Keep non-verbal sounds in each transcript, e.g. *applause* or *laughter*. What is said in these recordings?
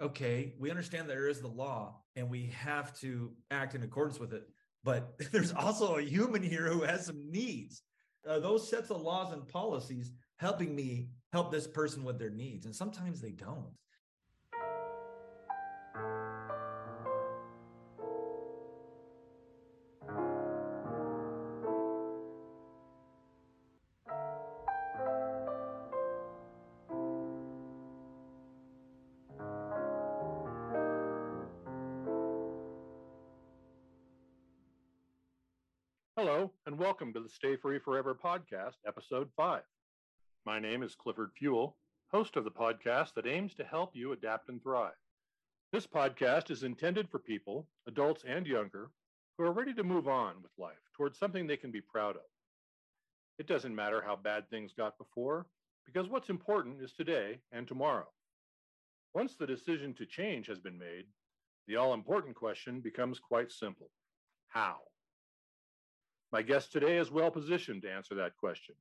okay, we understand there is the law and we have to act in accordance with it. But *laughs* there's also a human here who has some needs. Uh, those sets of laws and policies helping me help this person with their needs. And sometimes they don't. Welcome to the Stay Free Forever podcast, episode five. My name is Clifford Fuel, host of the podcast that aims to help you adapt and thrive. This podcast is intended for people, adults and younger, who are ready to move on with life towards something they can be proud of. It doesn't matter how bad things got before, because what's important is today and tomorrow. Once the decision to change has been made, the all important question becomes quite simple how? My guest today is well positioned to answer that question.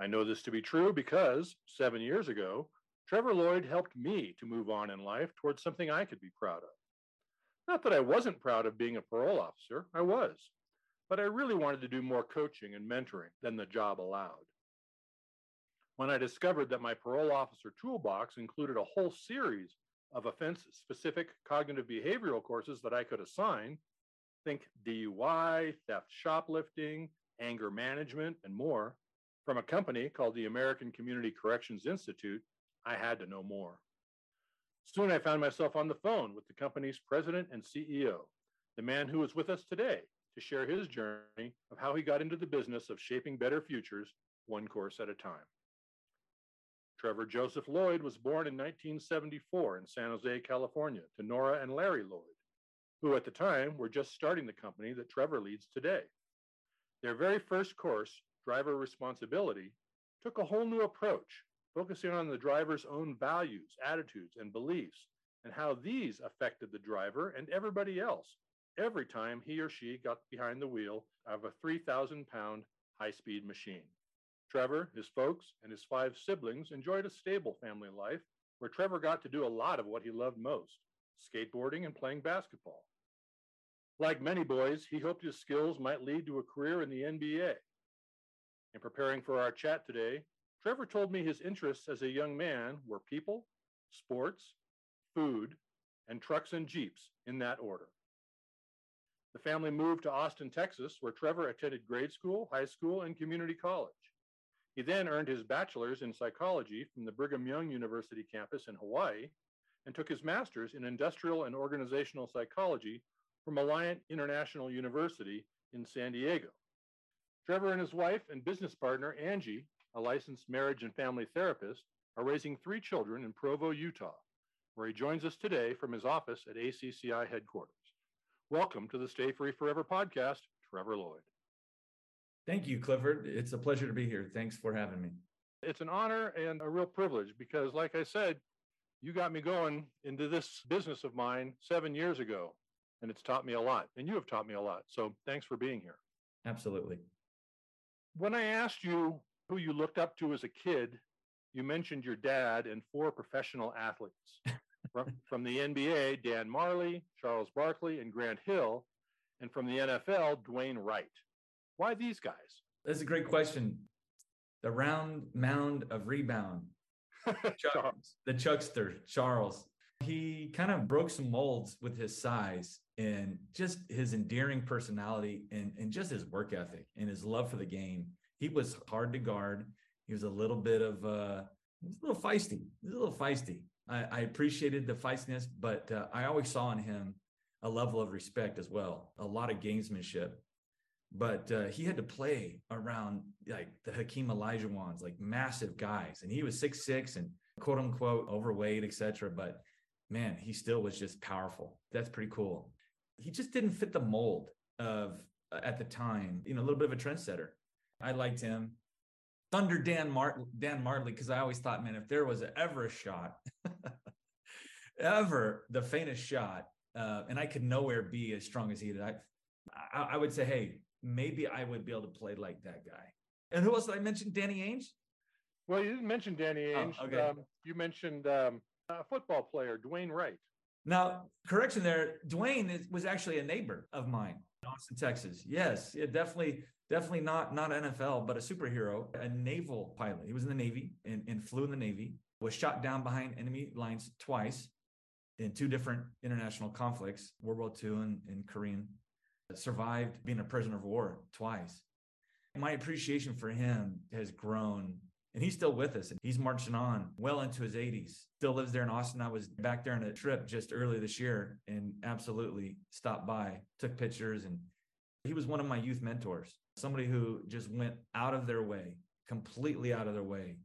I know this to be true because seven years ago, Trevor Lloyd helped me to move on in life towards something I could be proud of. Not that I wasn't proud of being a parole officer, I was, but I really wanted to do more coaching and mentoring than the job allowed. When I discovered that my parole officer toolbox included a whole series of offense specific cognitive behavioral courses that I could assign, Think DUI, theft shoplifting, anger management, and more. From a company called the American Community Corrections Institute, I had to know more. Soon I found myself on the phone with the company's president and CEO, the man who is with us today to share his journey of how he got into the business of shaping better futures one course at a time. Trevor Joseph Lloyd was born in 1974 in San Jose, California, to Nora and Larry Lloyd who at the time were just starting the company that Trevor leads today. Their very first course, Driver Responsibility, took a whole new approach, focusing on the driver's own values, attitudes, and beliefs, and how these affected the driver and everybody else every time he or she got behind the wheel of a 3,000 pound high speed machine. Trevor, his folks, and his five siblings enjoyed a stable family life where Trevor got to do a lot of what he loved most skateboarding and playing basketball. Like many boys, he hoped his skills might lead to a career in the NBA. In preparing for our chat today, Trevor told me his interests as a young man were people, sports, food, and trucks and Jeeps in that order. The family moved to Austin, Texas, where Trevor attended grade school, high school, and community college. He then earned his bachelor's in psychology from the Brigham Young University campus in Hawaii and took his master's in industrial and organizational psychology from Alliant International University in San Diego. Trevor and his wife and business partner, Angie, a licensed marriage and family therapist, are raising three children in Provo, Utah, where he joins us today from his office at ACCI headquarters. Welcome to the Stay Free Forever podcast, Trevor Lloyd. Thank you, Clifford. It's a pleasure to be here. Thanks for having me. It's an honor and a real privilege because, like I said, you got me going into this business of mine seven years ago and it's taught me a lot. And you have taught me a lot. So thanks for being here. Absolutely. When I asked you who you looked up to as a kid, you mentioned your dad and four professional athletes *laughs* from, from the NBA Dan Majerle, Charles Barkley, and Grant Hill, and from the NFL, Dwayne Wright. Why these guys? That's a great question. The round mound of rebound. *laughs* Chuck, the Chuckster, Charles. He kind of broke some molds with his size and just his endearing personality and, and just his work ethic and his love for the game. He was hard to guard. He was a little bit of uh, he was a little feisty. He was a little feisty. I, I appreciated the feistiness, but uh, I always saw in him a level of respect as well, a lot of gamesmanship. But uh, he had to play around like the Hakeem Olajuwons, like massive guys, and he was six six and quote unquote overweight, etc. But man, he still was just powerful. That's pretty cool he just didn't fit the mold of uh, at the time, you know, a little bit of a trendsetter. I liked him. Thunder Dan Martin, Dan Majerle, because I always thought, man, if there was ever a shot, *laughs* ever the faintest shot, uh, and I could nowhere be as strong as he did, I, I, I, would say, hey, maybe I would be able to play like that guy. And who else did I mention? Danny Ainge. Well, you didn't mention Danny oh, Ainge. Oh, okay. Um, you mentioned um, a football player, Dwayne Wright. Now, correction there, Dwayne was actually a neighbor of mine in Austin, Texas. Yes, yeah, definitely, definitely not not NFL, but a superhero, a naval pilot. He was in the Navy and, and flew in the Navy. Was shot down behind enemy lines twice in two different international conflicts, World War II and, and Korean. Survived being a prisoner of war twice. My appreciation for him has grown and he's still with us and he's marching on well into his 80s still lives there in austin i was back there on a trip just early this year and absolutely stopped by took pictures and he was one of my youth mentors somebody who just went out of their way completely out of their way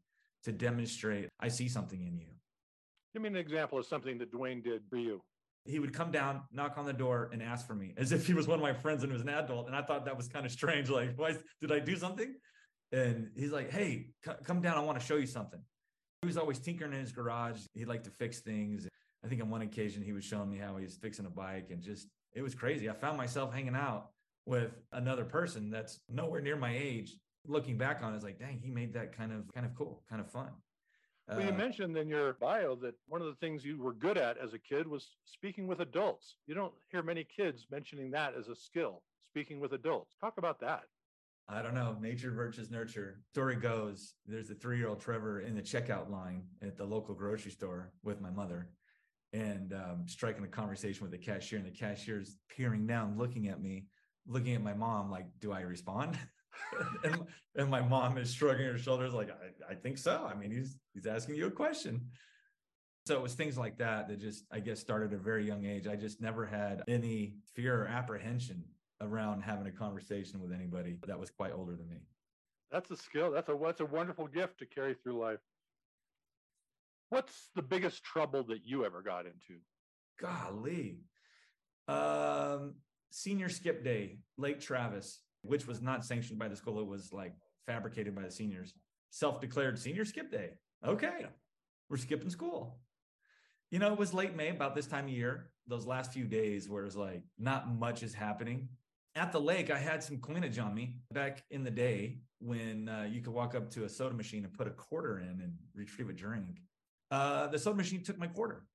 to demonstrate i see something in you give me an example of something that dwayne did for you he would come down, knock on the door, and ask for me as if he was one of my friends and was an adult. And I thought that was kind of strange. Like, why did I do something? And he's like, "Hey, c- come down. I want to show you something." He was always tinkering in his garage. He liked to fix things. I think on one occasion he was showing me how he was fixing a bike, and just it was crazy. I found myself hanging out with another person that's nowhere near my age. Looking back on it, it's like, dang, he made that kind of kind of cool, kind of fun. Well, you uh, mentioned in your bio that one of the things you were good at as a kid was speaking with adults. You don't hear many kids mentioning that as a skill, speaking with adults. Talk about that. I don't know. Nature versus nurture. Story goes there's a three year old Trevor in the checkout line at the local grocery store with my mother and um, striking a conversation with the cashier. And the cashier's peering down, looking at me, looking at my mom, like, do I respond? *laughs* and, and, my mom is shrugging her shoulders, like, I, I think so. I mean, he's he's asking you a question. So it was things like that that just, I guess, started at a very young age. I just never had any fear or apprehension around having a conversation with anybody that was quite older than me. That's a skill. That's a that's a wonderful gift to carry through life. What's the biggest trouble that you ever got into? Golly. Um, senior skip day, Lake Travis, which was not sanctioned by the school. It was like fabricated by the seniors. Self-declared senior skip day. Okay. We're skipping school. You know, it was late May, about this time of year, those last few days where it's like not much is happening at the lake, I had some coinage on me back in the day when uh, you could walk up to a soda machine and put a quarter in and retrieve a drink. Uh, the soda machine took my quarter.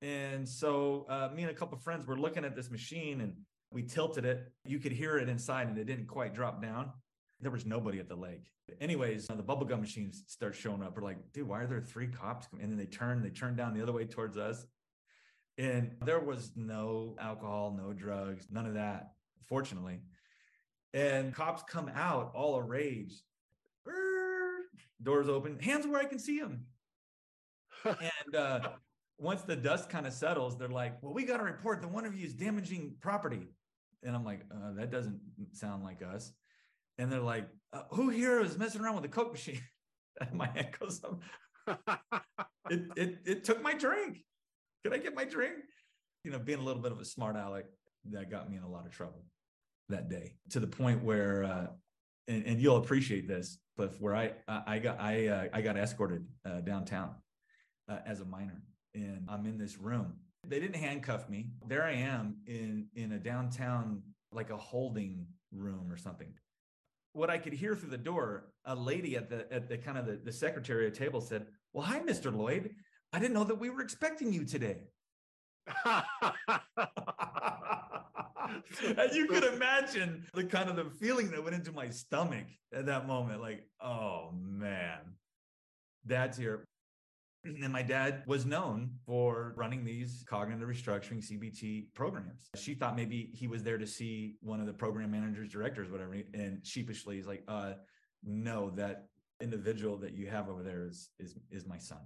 And so uh, me and a couple of friends were looking at this machine and we tilted it. You could hear it inside and it didn't quite drop down. There was nobody at the lake. Anyways, the bubblegum machines start showing up. We're like, dude, why are there three cops? And then they turn, they turn down the other way towards us. And there was no alcohol, no drugs, none of that fortunately. And cops come out all a rage. Doors open, hands where I can see them. *laughs* and uh, once the dust kind of settles, they're like, "Well, we got to report that one of you is damaging property." And I'm like, uh, "That doesn't sound like us." And they're like, uh, "Who here is messing around with the coke machine?" *laughs* my head goes up. *laughs* it, it it took my drink. Can I get my drink? You know, being a little bit of a smart aleck, that got me in a lot of trouble that day to the point where, uh, and, and, you'll appreciate this, Cliff, where I I got I uh, I got escorted uh, downtown uh, as a minor, and I'm in this room. They didn't handcuff me. There I am in in a downtown like a holding room or something. What I could hear through the door, a lady at the at the kind of the, the secretariat table said, "Well, hi, Mr. Lloyd. I didn't know that we were expecting you today." *laughs* *laughs* and you could imagine the kind of the feeling that went into my stomach at that moment. Like, oh man, dad's here. *clears throat* And my dad was known for running these cognitive restructuring CBT programs. She thought maybe he was there to see one of the program managers, directors, whatever. And sheepishly, he's like, uh, no, that individual that you have over there is is is my son.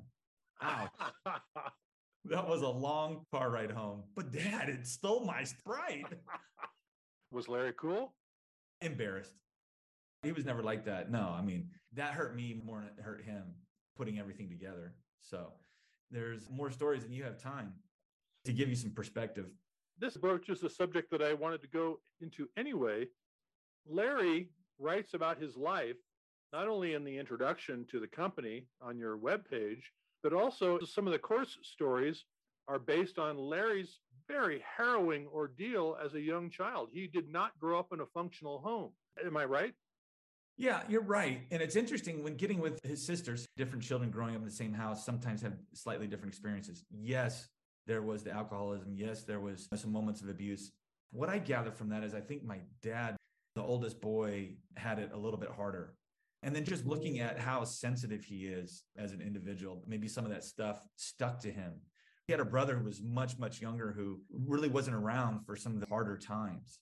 *laughs* That was a long car ride home. But dad, it stole my sprite. *laughs* was Larry cool? Embarrassed. He was never like that. No, I mean, that hurt me more than it hurt him putting everything together. So there's more stories than you have time to give you some perspective. This broaches a subject that I wanted to go into anyway. Larry writes about his life not only in the introduction to the company on your webpage, but also some of the course stories are based on Larry's very harrowing ordeal as a young child. He did not grow up in a functional home. Am I right? Yeah, you're right. And it's interesting when getting with his sisters, different children growing up in the same house sometimes have slightly different experiences. Yes, there was the alcoholism. Yes, there was some moments of abuse. What I gather from that is I think my dad, the oldest boy, had it a little bit harder. And then just looking at how sensitive he is as an individual, maybe some of that stuff stuck to him. He had a brother who was much, much younger who really wasn't around for some of the harder times.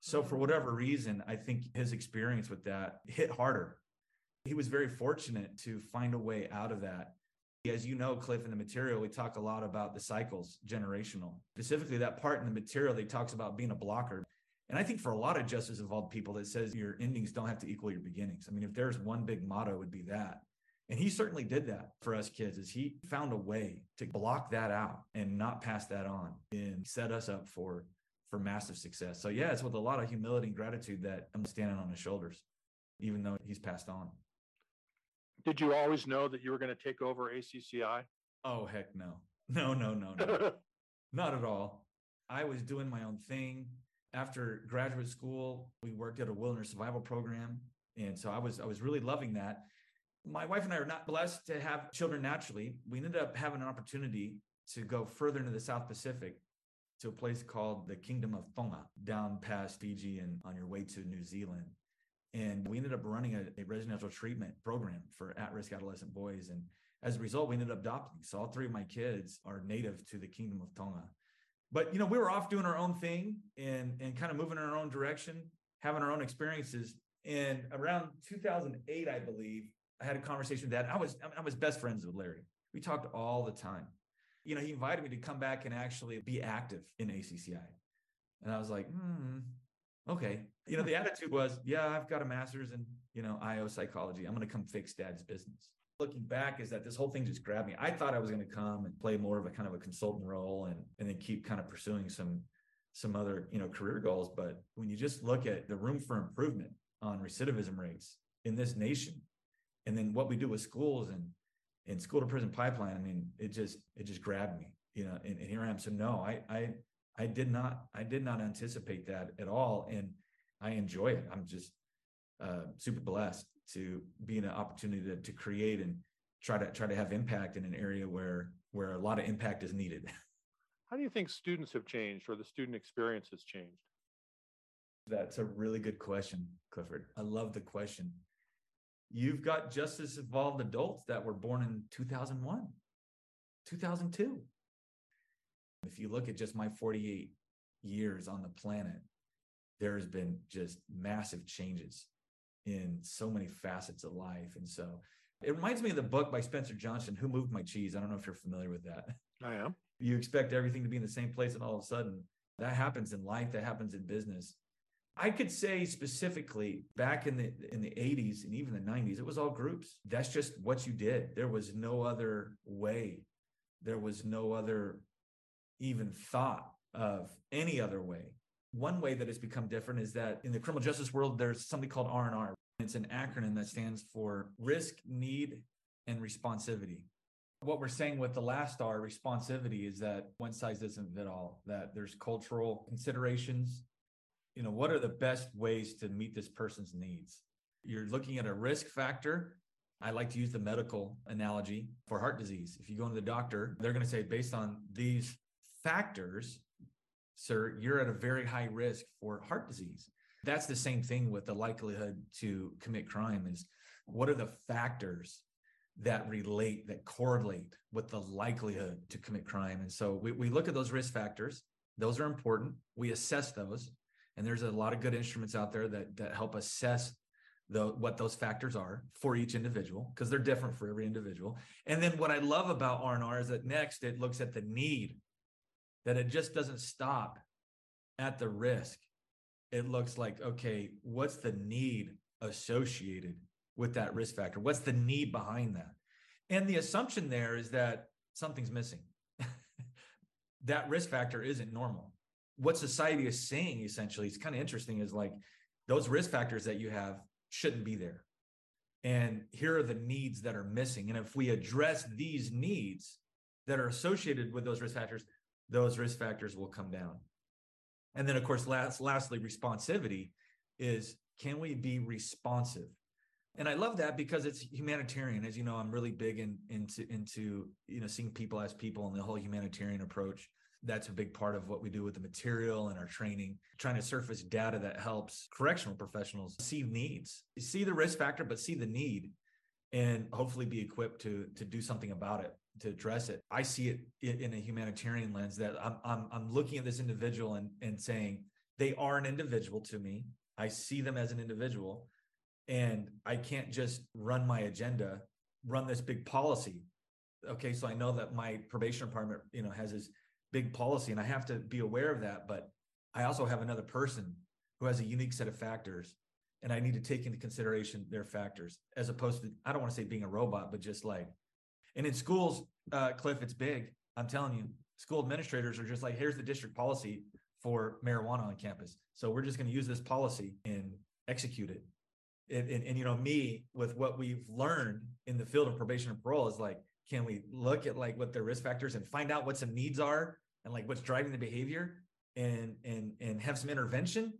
So, for mm-hmm. whatever reason, I think his experience with that hit harder. He was very fortunate to find a way out of that. As you know, Cliff, in the material, we talk a lot about the cycles, generational. Specifically, that part in the material that talks about being a blocker. And I think for a lot of justice involved people that says your endings don't have to equal your beginnings. I mean, if there's one big motto, it would be that. And he certainly did that for us kids is he found a way to block that out and not pass that on and set us up for for massive success. So yeah, it's with a lot of humility and gratitude that I'm standing on his shoulders, even though he's passed on. Did you always know that you were going to take over ACCI? Oh heck no. No, no, no, no. *laughs* Not at all. I was doing my own thing. After graduate school, we worked at a wilderness survival program. And so I was I was really loving that. My wife and I are not blessed to have children naturally. We ended up having an opportunity to go further into the South Pacific to a place called the Kingdom of Tonga down past Fiji and on your way to New Zealand. And we ended up running a, a residential treatment program for at risk adolescent boys. And as a result, we ended up adopting. So all three of my kids are native to the Kingdom of Tonga. But you know, we were off doing our own thing and and kind of moving in our own direction, having our own experiences. And around 2008, I believe, I had a conversation with that. I was I was best friends with Larry. We talked all the time you know, he invited me to come back and actually be active in ACCI. And I was like, hmm, okay. You know, the *laughs* attitude was, yeah, I've got a master's in, you know, IO psychology. I'm going to come fix dad's business. Looking back is that this whole thing just grabbed me. I thought I was going to come and play more of a kind of a consultant role and, and then keep kind of pursuing some, some other, you know, career goals. But when you just look at the room for improvement on recidivism rates in this nation, and then what we do with schools and in school to prison pipeline, I mean, it just it just grabbed me, you know, and, and here I am. So no, I I I did not I did not anticipate that at all, and I enjoy it. I'm just uh, super blessed to be an opportunity to, to create and try to try to have impact in an area where where a lot of impact is needed. *laughs* How do you think students have changed or the student experience has changed? That's a really good question, Clifford. I love the question you've got just as evolved adults that were born in 2001, 2002. If you look at just my 48 years on the planet, there's been just massive changes in so many facets of life. And so it reminds me of the book by Spencer Johnson, Who Moved My Cheese? I don't know if you're familiar with that. *laughs* I am. You expect everything to be in the same place, and all of a sudden, that happens in life, that happens in business. I could say specifically back in the in the 80s and even the 90s, it was all groups. That's just what you did. There was no other way. There was no other even thought of any other way. One way that has become different is that in the criminal justice world, there's something called R&R. It's an acronym that stands for risk, need, and responsivity. What we're saying with the last R, responsivity, is that one size doesn't fit all, that there's cultural considerations, you know, what are the best ways to meet this person's needs? You're looking at a risk factor. I like to use the medical analogy for heart disease. If you go to the doctor, they're going to say, based on these factors, sir, you're at a very high risk for heart disease. That's the same thing with the likelihood to commit crime is what are the factors that relate, that correlate with the likelihood to commit crime? And so we, we look at those risk factors. Those are important. We assess those. And there's a lot of good instruments out there that that help assess the what those factors are for each individual because they're different for every individual. And then what I love about R&R is that next it looks at the need, that it just doesn't stop at the risk. It looks like, okay, what's the need associated with that risk factor? What's the need behind that? And the assumption there is that something's missing. *laughs* that risk factor isn't normal what society is saying essentially it's kind of interesting is like those risk factors that you have shouldn't be there and here are the needs that are missing and if we address these needs that are associated with those risk factors those risk factors will come down and then of course last lastly responsivity is can we be responsive and I love that because it's humanitarian. As you know, I'm really big in, into into you know seeing people as people and the whole humanitarian approach. That's a big part of what we do with the material and our training, trying to surface data that helps correctional professionals see needs, see the risk factor, but see the need, and hopefully be equipped to to do something about it, to address it. I see it in a humanitarian lens that I'm I'm, I'm looking at this individual and and saying they are an individual to me. I see them as an individual and I can't just run my agenda, run this big policy. Okay, so I know that my probation department, you know, has this big policy, and I have to be aware of that. But I also have another person who has a unique set of factors, and I need to take into consideration their factors, as opposed to I don't want to say being a robot, but just like, and in schools, uh, Cliff, it's big. I'm telling you, school administrators are just like, here's the district policy for marijuana on campus. So we're just going to use this policy and execute it and, and, and, you know me with what we've learned in the field of probation and parole is like can we look at like what the risk factors and find out what some needs are and like what's driving the behavior and and and have some intervention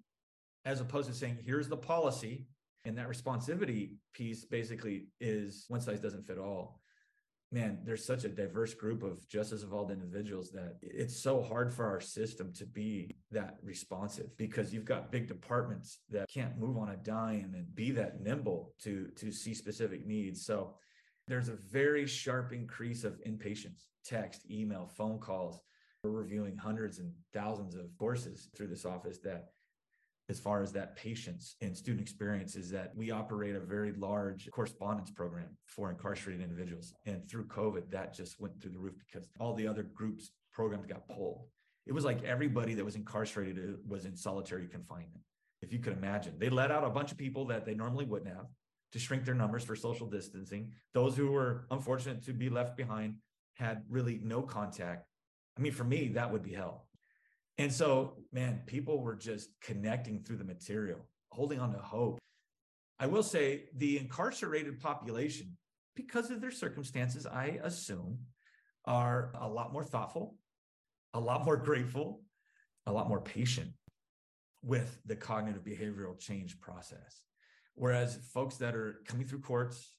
as opposed to saying here's the policy and that responsivity piece basically is one size doesn't fit all man, there's such a diverse group of justice involved individuals that it's so hard for our system to be that responsive because you've got big departments that can't move on a dime and be that nimble to to see specific needs. So there's a very sharp increase of inpatients, text, email, phone calls. We're reviewing hundreds and thousands of courses through this office that as far as that patience and student experience is that we operate a very large correspondence program for incarcerated individuals. And through COVID, that just went through the roof because all the other groups programs got pulled. It was like everybody that was incarcerated uh, was in solitary confinement. If you could imagine, they let out a bunch of people that they normally wouldn't have to shrink their numbers for social distancing. Those who were unfortunate to be left behind had really no contact. I mean, for me, that would be hell. And so, man, people were just connecting through the material, holding on to hope. I will say the incarcerated population, because of their circumstances, I assume, are a lot more thoughtful, a lot more grateful, a lot more patient with the cognitive behavioral change process. Whereas folks that are coming through courts,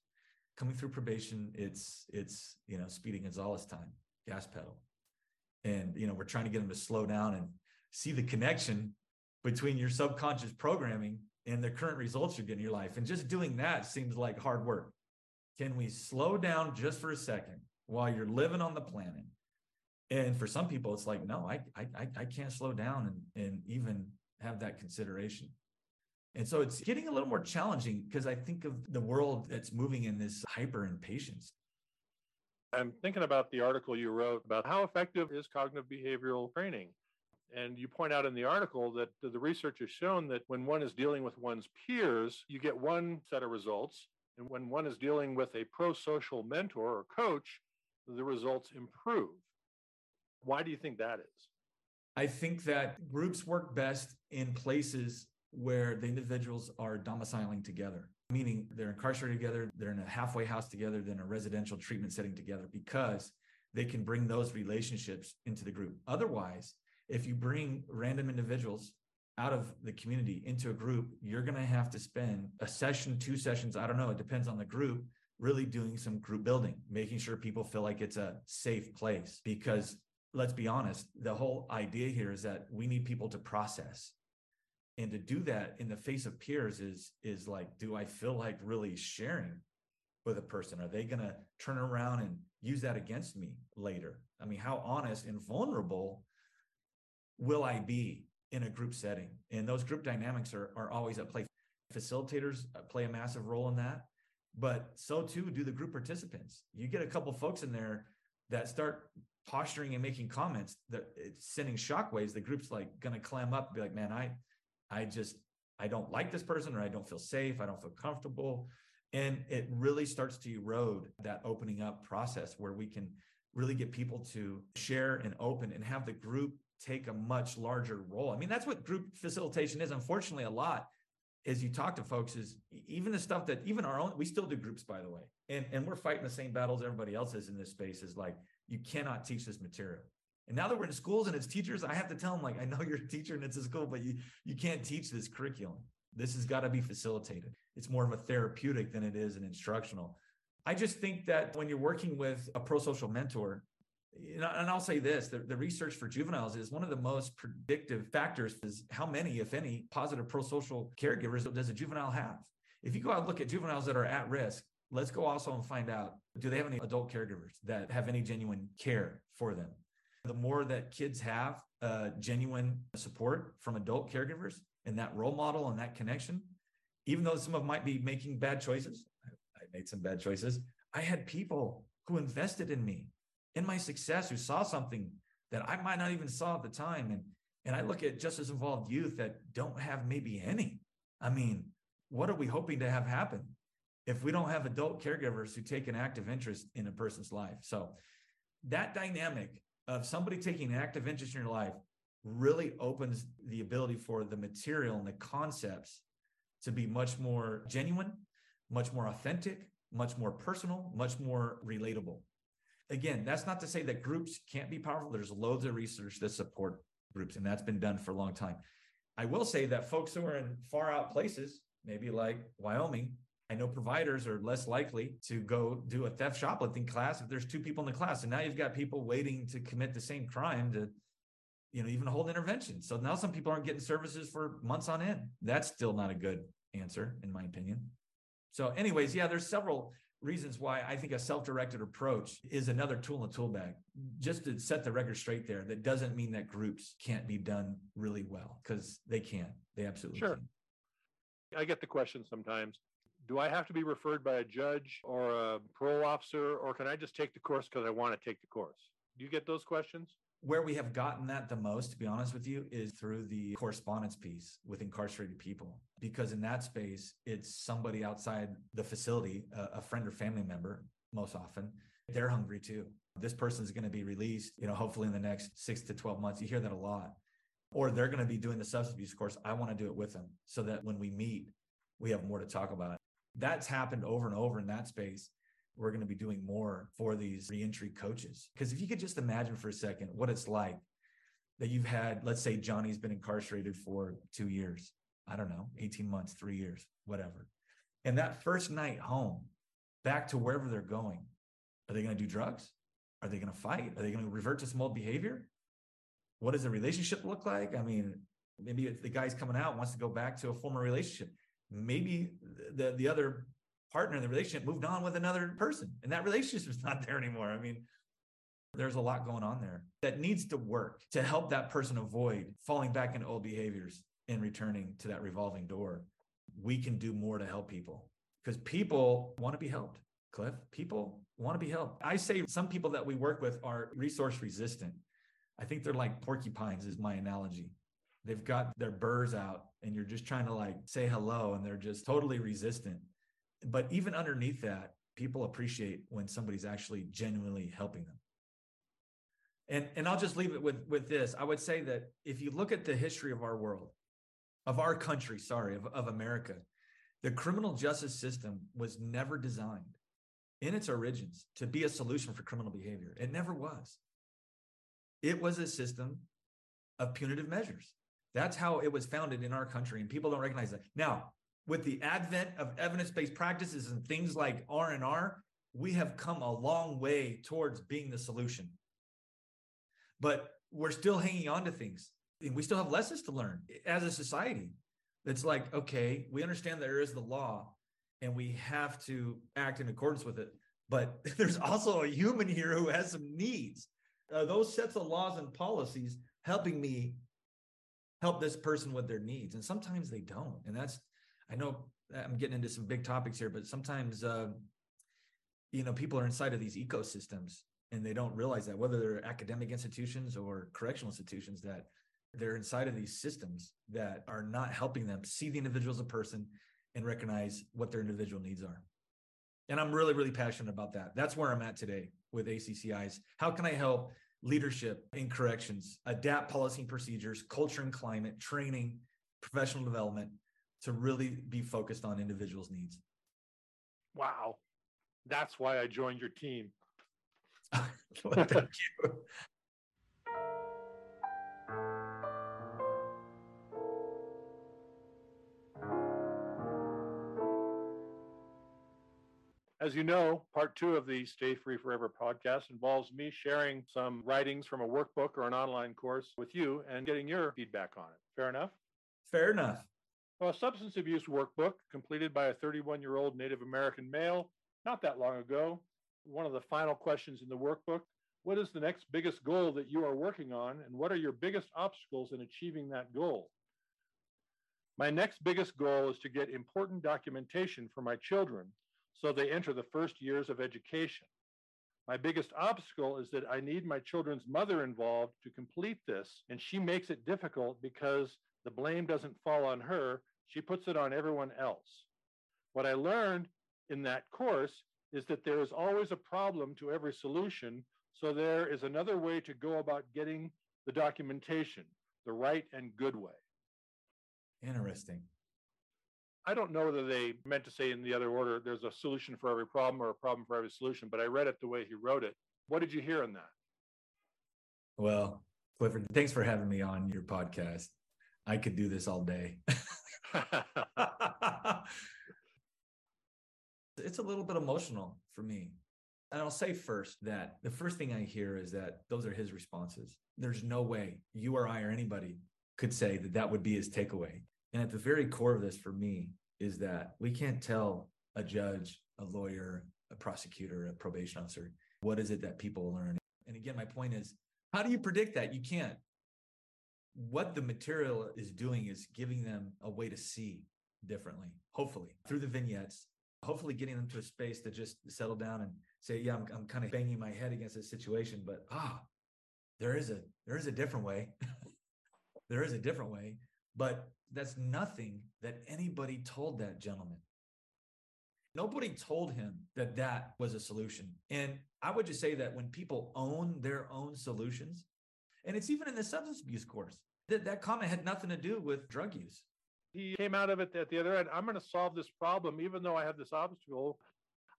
coming through probation, it's it's you know Speedy Gonzales time, gas pedal and you know we're trying to get them to slow down and see the connection between your subconscious programming and the current results you're getting in your life. And just doing that seems like hard work. Can we slow down just for a second while you're living on the planet? And for some people it's like no i i i can't slow down and and even have that consideration. And so it's getting a little more challenging because i think of the world that's moving in this hyper impatience I'm thinking about the article you wrote about how effective is cognitive behavioral training. And you point out in the article that the research has shown that when one is dealing with one's peers, you get one set of results. And when one is dealing with a pro social mentor or coach, the results improve. Why do you think that is? I think that groups work best in places where the individuals are domiciling together meaning they're incarcerated together, they're in a halfway house together, then a residential treatment setting together because they can bring those relationships into the group. Otherwise, if you bring random individuals out of the community into a group, you're going to have to spend a session, two sessions, I don't know, it depends on the group, really doing some group building, making sure people feel like it's a safe place. Because let's be honest, the whole idea here is that we need people to process and to do that in the face of peers is is like do i feel like really sharing with a person? Are they going to turn around and use that against me later? I mean how honest and vulnerable will i be in a group setting? And those group dynamics are, are always at play. Facilitators uh, play a massive role in that but so too do the group participants. You get a couple folks in there that start posturing and making comments that it's sending shockwaves the group's like going to clam up be like man i I just, I don't like this person or I don't feel safe. I don't feel comfortable. And it really starts to erode that opening up process where we can really get people to share and open and have the group take a much larger role. I mean, that's what group facilitation is. Unfortunately, a lot as you talk to folks is even the stuff that even our own we still do groups by the way and and we're fighting the same battles everybody else is in this space is like you cannot teach this material and now that we're in schools and it's teachers, I have to tell them like, I know you're a teacher and it's a school, but you you can't teach this curriculum. This has got to be facilitated. It's more of a therapeutic than it is an instructional. I just think that when you're working with a pro social mentor, and I'll say this the, the research for juveniles is one of the most predictive factors is how many, if any, positive pro social caregivers does a juvenile have? If you go out and look at juveniles that are at risk, let's go also and find out do they have any adult caregivers that have any genuine care for them? The more that kids have uh, genuine support from adult caregivers and that role model and that connection, even though some of them might be making bad choices, I, I made some bad choices. I had people who invested in me, in my success, who saw something that I might not even saw at the time. And and I look at just as involved youth that don't have maybe any. I mean, what are we hoping to have happen if we don't have adult caregivers who take an active interest in a person's life? So that dynamic of somebody taking an active interest in your life really opens the ability for the material and the concepts to be much more genuine, much more authentic, much more personal, much more relatable. Again, that's not to say that groups can't be powerful. There's loads of research that support groups, and that's been done for a long time. I will say that folks who are in far out places, maybe like Wyoming, I know providers are less likely to go do a theft shoplifting class if there's two people in the class. And now you've got people waiting to commit the same crime to, you know, even hold intervention. So now some people aren't getting services for months on end. That's still not a good answer, in my opinion. So, anyways, yeah, there's several reasons why I think a self-directed approach is another tool in the tool bag. Just to set the record straight there, that doesn't mean that groups can't be done really well because they can. They absolutely sure. can. I get the question sometimes do I have to be referred by a judge or a parole officer, or can I just take the course because I want to take the course? Do you get those questions? Where we have gotten that the most, to be honest with you, is through the correspondence piece with incarcerated people. Because in that space, it's somebody outside the facility, a, friend or family member, most often. They're hungry too. This person's going to be released, you know, hopefully in the next six to 12 months. You hear that a lot. Or they're going to be doing the substance abuse course. I want to do it with them so that when we meet, we have more to talk about. That's happened over and over in that space. We're going to be doing more for these reentry coaches. Because if you could just imagine for a second what it's like that you've had, let's say Johnny's been incarcerated for two years, I don't know, 18 months, three years, whatever. And that first night home, back to wherever they're going, are they going to do drugs? Are they going to fight? Are they going to revert to old behavior? What does the relationship look like? I mean, maybe the guy's coming out wants to go back to a former relationship maybe the the other partner in the relationship moved on with another person and that relationship is not there anymore. I mean there's a lot going on there that needs to work to help that person avoid falling back into old behaviors and returning to that revolving door. We can do more to help people because people want to be helped cliff. People want to be helped. I say some people that we work with are resource resistant. I think they're like porcupines is my analogy. They've got their burrs out and you're just trying to like say hello and they're just totally resistant. But even underneath that, people appreciate when somebody's actually genuinely helping them. And, and I'll just leave it with, with this. I would say that if you look at the history of our world, of our country, sorry, of, of America, the criminal justice system was never designed in its origins to be a solution for criminal behavior. It never was. It was a system of punitive measures. That's how it was founded in our country, and people don't recognize that. Now, with the advent of evidence-based practices and things like R&R, we have come a long way towards being the solution. But we're still hanging on to things. And we still have lessons to learn as a society. It's like, okay, we understand there is the law and we have to act in accordance with it. But *laughs* there's also a human here who has some needs. Those sets of laws and policies helping me help this person with their needs and sometimes they don't and that's i know i'm getting into some big topics here but sometimes uh, you know people are inside of these ecosystems and they don't realize that whether they're academic institutions or correctional institutions that they're inside of these systems that are not helping them see the individual as a person and recognize what their individual needs are. And i'm really really passionate about that. That's where i'm at today with accis how can i help leadership in corrections, adapt policy and procedures, culture and climate, training, professional development to really be focused on individuals' needs. Wow. That's why I joined your team. *laughs* Thank you. As you know, part two of the Stay Free Forever podcast involves me sharing some writings from a workbook or an online course with you and getting your feedback on it. Fair enough? Fair enough. Well, a substance abuse workbook completed by a 31 year old Native American male not that long ago. One of the final questions in the workbook What is the next biggest goal that you are working on, and what are your biggest obstacles in achieving that goal? My next biggest goal is to get important documentation for my children so they enter the first years of education. My biggest obstacle is that I need my children's mother involved to complete this, and she makes it difficult because the blame doesn't fall on her, she puts it on everyone else. What I learned in that course is that there is always a problem to every solution, so there is another way to go about getting the documentation, the right and good way. Interesting. I don't know whether they meant to say in the other order, there's a solution for every problem or a problem for every solution, but I read it the way he wrote it. What did you hear in that? Well, Clifford, thanks for having me on your podcast. I could do this all day. *laughs* it's a little bit emotional for me. And I'll say first that the first thing I hear is that those are his responses. There's no way you or I or anybody could say that that would be his takeaway. And at the very core of this for me is that we can't tell a judge, a lawyer, a prosecutor, a probation officer, what is it that people learn? And again, my point is, how do you predict that? You can't. What the material is doing is giving them a way to see differently, hopefully, through the vignettes, hopefully getting them to a space to just settle down and say, yeah, I'm, I'm kind of banging my head against this situation, but ah, there is a there is a different way. *laughs* there is a different way. But that's nothing that anybody told that gentleman. Nobody told him that that was a solution. And I would just say that when people own their own solutions, and it's even in the substance abuse course, that, that comment had nothing to do with drug use. He came out of it at the other end. I'm going to solve this problem, even though I have this obstacle.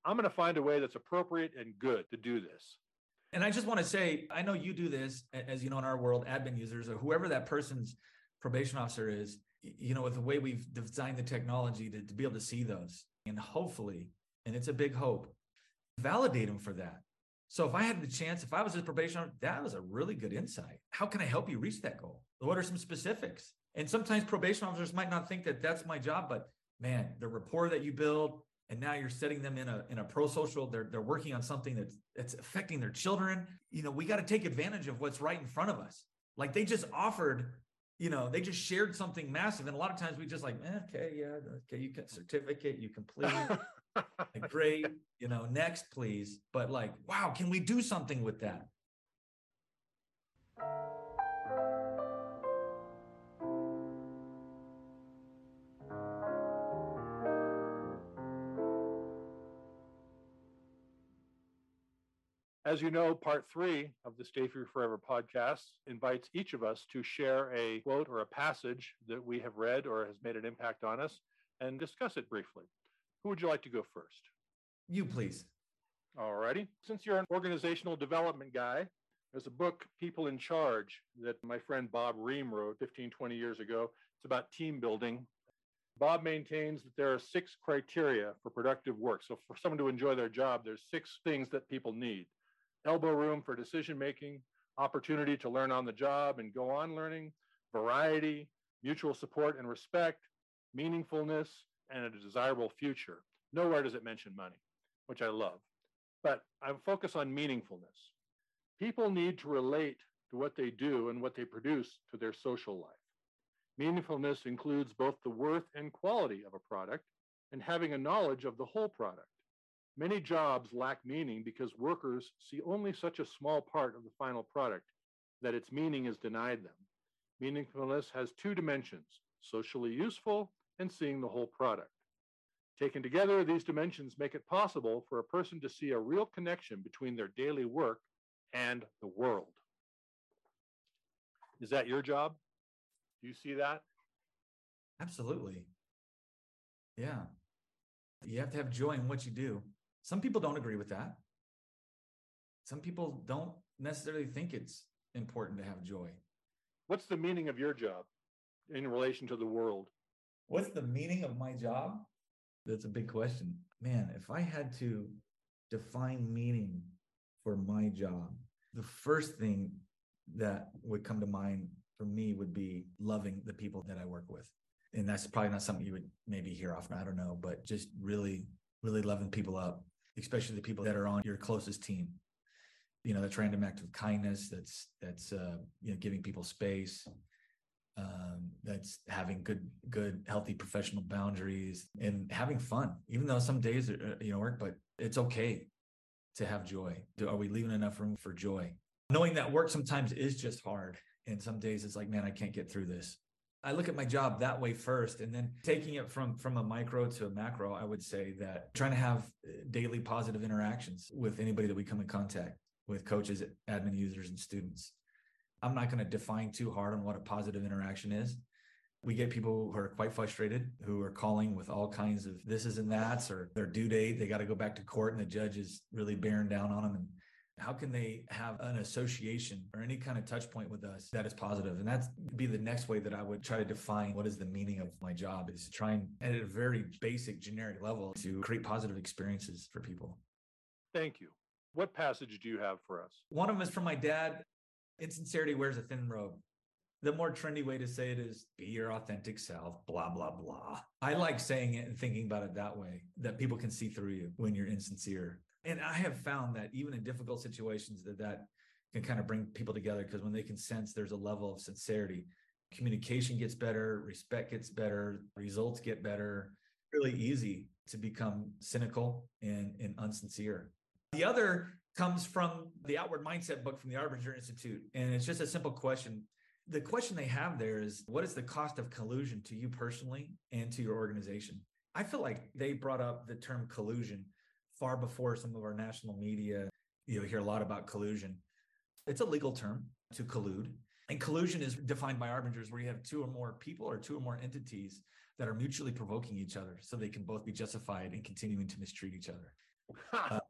I'm going to find a way that's appropriate and good to do this. And I just want to say, I know you do this, as you know, in our world, admin users or whoever that person's probation officer is, you know, with the way we've designed the technology to, to be able to see those and hopefully, and it's a big hope, validate them for that. So if I had the chance, if I was a probation that was a really good insight. How can I help you reach that goal? What are some specifics? And sometimes probation officers might not think that that's my job, but man, the rapport that you build, and now you're setting them in a in a pro social. They're they're working on something that's that's affecting their children. You know, we got to take advantage of what's right in front of us. Like they just offered you know, they just shared something massive. And a lot of times we just like, eh, okay, yeah, okay, you can certificate, you complete. *laughs* great, you know, next, please. But like, wow, can we do something with that? As you know, part three of the Stay Free Forever podcast invites each of us to share a quote or a passage that we have read or has made an impact on us and discuss it briefly. Who would you like to go first? You, please. All righty. Since you're an organizational development guy, there's a book, People in Charge, that my friend Bob Rehm wrote 15, 20 years ago. It's about team building. Bob maintains that there are six criteria for productive work. So, for someone to enjoy their job, there's six things that people need elbow room for decision making, opportunity to learn on the job and go on learning, variety, mutual support and respect, meaningfulness, and a desirable future. Nowhere does it mention money, which I love. But I focus on meaningfulness. People need to relate to what they do and what they produce to their social life. Meaningfulness includes both the worth and quality of a product and having a knowledge of the whole product. Many jobs lack meaning because workers see only such a small part of the final product that its meaning is denied them. Meaningfulness has two dimensions socially useful and seeing the whole product. Taken together, these dimensions make it possible for a person to see a real connection between their daily work and the world. Is that your job? Do you see that? Absolutely. Yeah. You have to have joy in what you do. Some people don't agree with that. Some people don't necessarily think it's important to have joy. What's the meaning of your job in relation to the world? What's the meaning of my job? That's a big question. Man, if I had to define meaning for my job, the first thing that would come to mind for me would be loving the people that I work with. And that's probably not something you would maybe hear often. I don't know, but just really, really loving people up, especially the people that are on your closest team. You know, that's random act of kindness. That's that's uh, you know giving people space. Um, that's having good, good, healthy professional boundaries and having fun. Even though some days are, you know work, but it's okay to have joy. Are we leaving enough room for joy? Knowing that work sometimes is just hard and some days it's like, man, I can't get through this. I look at my job that way first, and then taking it from from a micro to a macro. I would say that trying to have uh, daily positive interactions with anybody that we come in contact with, coaches, admin users, and students. I'm not going to define too hard on what a positive interaction is. We get people who are quite frustrated, who are calling with all kinds of this is and that's, or their due date, they got to go back to court, and the judge is really bearing down on them and how can they have an association or any kind of touch point with us that is positive? And that's be the next way that i would try to define what is the meaning of my job is to try and at a very basic generic level to create positive experiences for people. Thank you. What passage do you have for us? One of them is from my dad insincerity wears a thin robe. The more trendy way to say it is be your authentic self, blah, blah, blah. I like saying it and thinking about it that way, that people can see through you when you're insincere. And I have found that even in difficult situations that that can kind of bring people together because when they can sense there's a level of sincerity, communication gets better, respect gets better, results get better. Really easy to become cynical and, and unsincere. The other comes from the Outward Mindset book from the Arbinger Institute. And it's just a simple question. The question they have there is what is the cost of collusion to you personally and to your organization? I feel like they brought up the term collusion far before some of our national media, you know, hear a lot about collusion. It's a legal term to collude. And collusion is defined by Arbinger's where you have two or more people or two or more entities that are mutually provoking each other so they can both be justified in continuing to mistreat each other. *laughs* uh,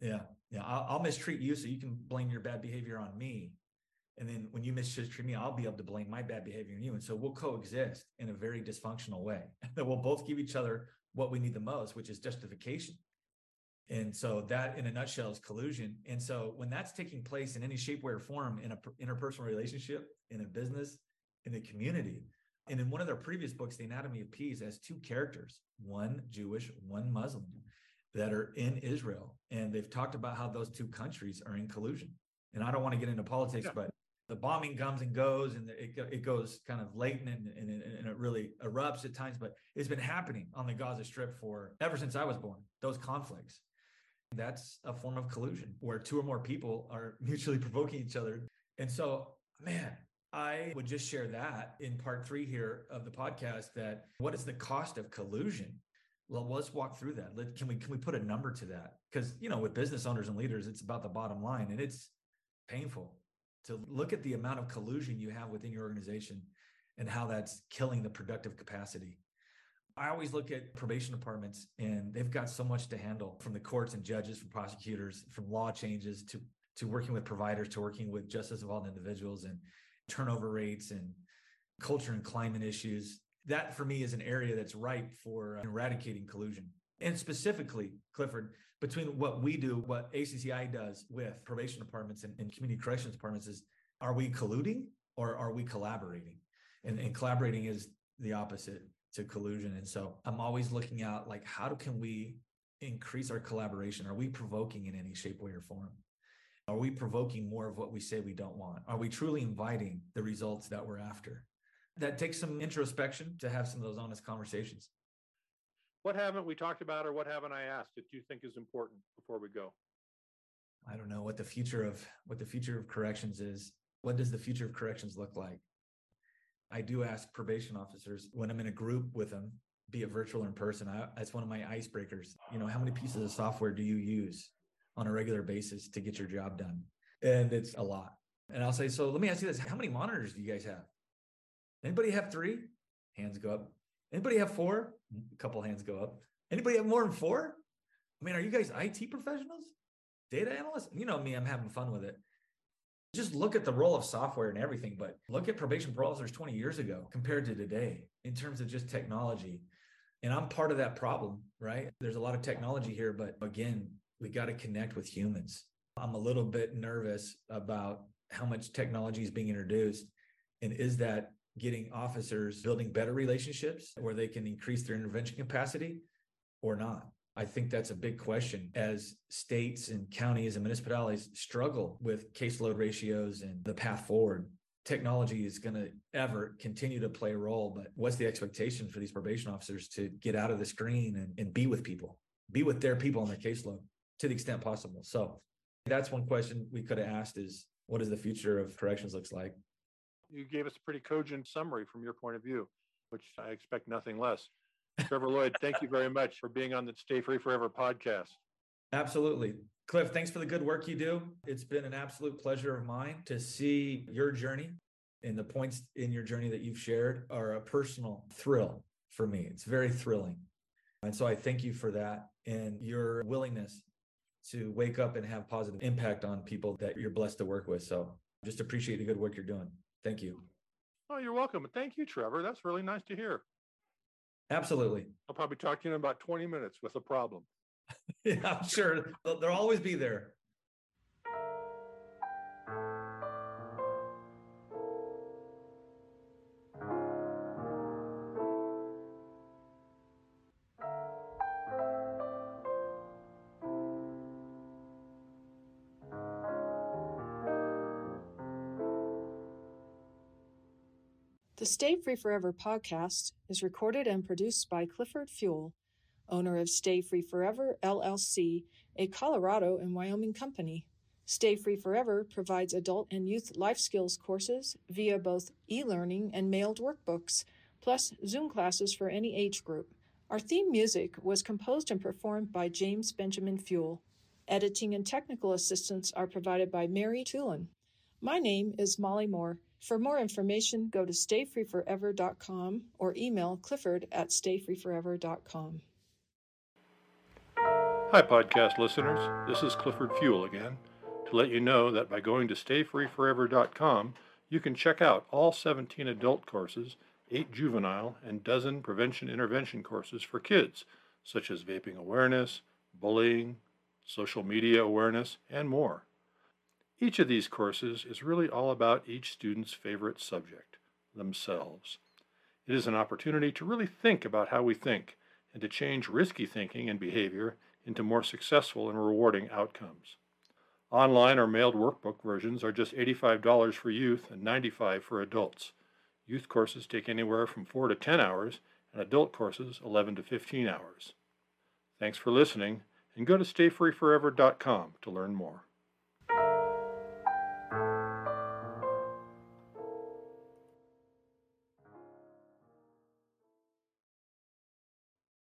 yeah. Yeah. I'll, I'll, mistreat you so you can blame your bad behavior on me. And then when you mistreat me, I'll be able to blame my bad behavior on you. And so we'll coexist in a very dysfunctional way that *laughs* we'll both give each other what we need the most, which is justification. And so that in a nutshell is collusion. And so when that's taking place in any shape, way, or form in a interpersonal relationship, in a business, in a community, and in one of their previous books, The Anatomy of Peace, has two characters, one Jewish, one Muslim, that are in Israel. And they've talked about how those two countries are in collusion. And I don't want to get into politics, yeah. but the bombing comes and goes and it, it goes kind of latent and, and, and, it really erupts at times, but it's been happening on the Gaza Strip for ever since I was born, those conflicts. That's a form of collusion where two or more people are *laughs* mutually provoking each other. And so, man, I would just share that in part three here of the podcast that what is the cost of collusion? Well, let's walk through that. Let, can we can we put a number to that? Because you know, with business owners and leaders, it's about the bottom line, and it's painful to look at the amount of collusion you have within your organization and how that's killing the productive capacity I always look at probation departments and they've got so much to handle from the courts and judges, from prosecutors, from law changes to to working with providers, to working with justice involved individuals and turnover rates and culture and climate issues. That for me is an area that's ripe for eradicating collusion. And specifically, Clifford, between what we do, what ACCI does with probation departments and, and community corrections departments is are we colluding or are we collaborating? And, and collaborating is the opposite to collusion. And so I'm always looking out like, how can we increase our collaboration? Are we provoking in any shape, way, or form? Are we provoking more of what we say we don't want? Are we truly inviting the results that we're after? That takes some introspection to have some of those honest conversations. What haven't we talked about, or what haven't I asked that you think is important before we go? I don't know what the future of what the future of corrections is. What does the future of corrections look like? I do ask probation officers when I'm in a group with them, be it virtual or in person. I, that's one of my icebreakers. You know, how many pieces of software do you use on a regular basis to get your job done? And it's a lot. And I'll say, so let me ask you this: How many monitors do you guys have? Anybody have three? Hands go up. Anybody have four? A couple hands go up. Anybody have more than four? I mean, are you guys IT professionals? Data analysts? You know me, I'm having fun with it just look at the role of software and everything, but look at probation parole officers 20 years ago compared to today in terms of just technology And I'm part of that problem, right? There's a lot of technology here, but again, we got to connect with humans. I'm a little bit nervous about how much technology is being introduced. And is that getting officers building better relationships where they can increase their intervention capacity or not? I think that's a big question as states and counties and municipalities struggle with caseload ratios and the path forward. Technology is going to ever continue to play a role, but what's the expectation for these probation officers to get out of the screen and, and be with people, be with their people on their caseload to the extent possible? So that's one question we could have asked is what does the future of corrections looks like? You gave us a pretty cogent summary from your point of view, which I expect nothing less. Trevor Lloyd, thank you very much for being on the Stay Free Forever podcast. Absolutely. Cliff, thanks for the good work you do. It's been an absolute pleasure of mine to see your journey and the points in your journey that you've shared are a personal thrill for me. It's very thrilling. And so I thank you for that and your willingness to wake up and have positive impact on people that you're blessed to work with. So just appreciate the good work you're doing. Thank you. Oh, you're welcome. Thank you, Trevor. That's really nice to hear. Absolutely. I'll probably talk to you in about 20 minutes with a problem. *laughs* yeah, I'm sure they'll, they'll always be there. The Stay Free Forever podcast is recorded and produced by Clifford Fuel, owner of Stay Free Forever LLC, a Colorado and Wyoming company. Stay Free Forever provides adult and youth life skills courses via both e learning and mailed workbooks, plus Zoom classes for any age group. Our theme music was composed and performed by James Benjamin Fuel. Editing and technical assistance are provided by Mary Tulin. My name is Molly Moore. For more information, go to stayfreeforever.com or email clifford at stayfreeforever.com. Hi, podcast listeners. This is Clifford Fuel again to let you know that by going to stayfreeforever.com, you can check out all 17 adult courses, 8 juvenile, and dozen prevention intervention courses for kids, such as vaping awareness, bullying, social media awareness, and more. Each of these courses is really all about each student's favorite subject, themselves. It is an opportunity to really think about how we think and to change risky thinking and behavior into more successful and rewarding outcomes. Online or mailed workbook versions are just $85 for youth and $95 for adults. Youth courses take anywhere from 4 to 10 hours, and adult courses 11 to 15 hours. Thanks for listening, and go to stayfreeforever.com to learn more.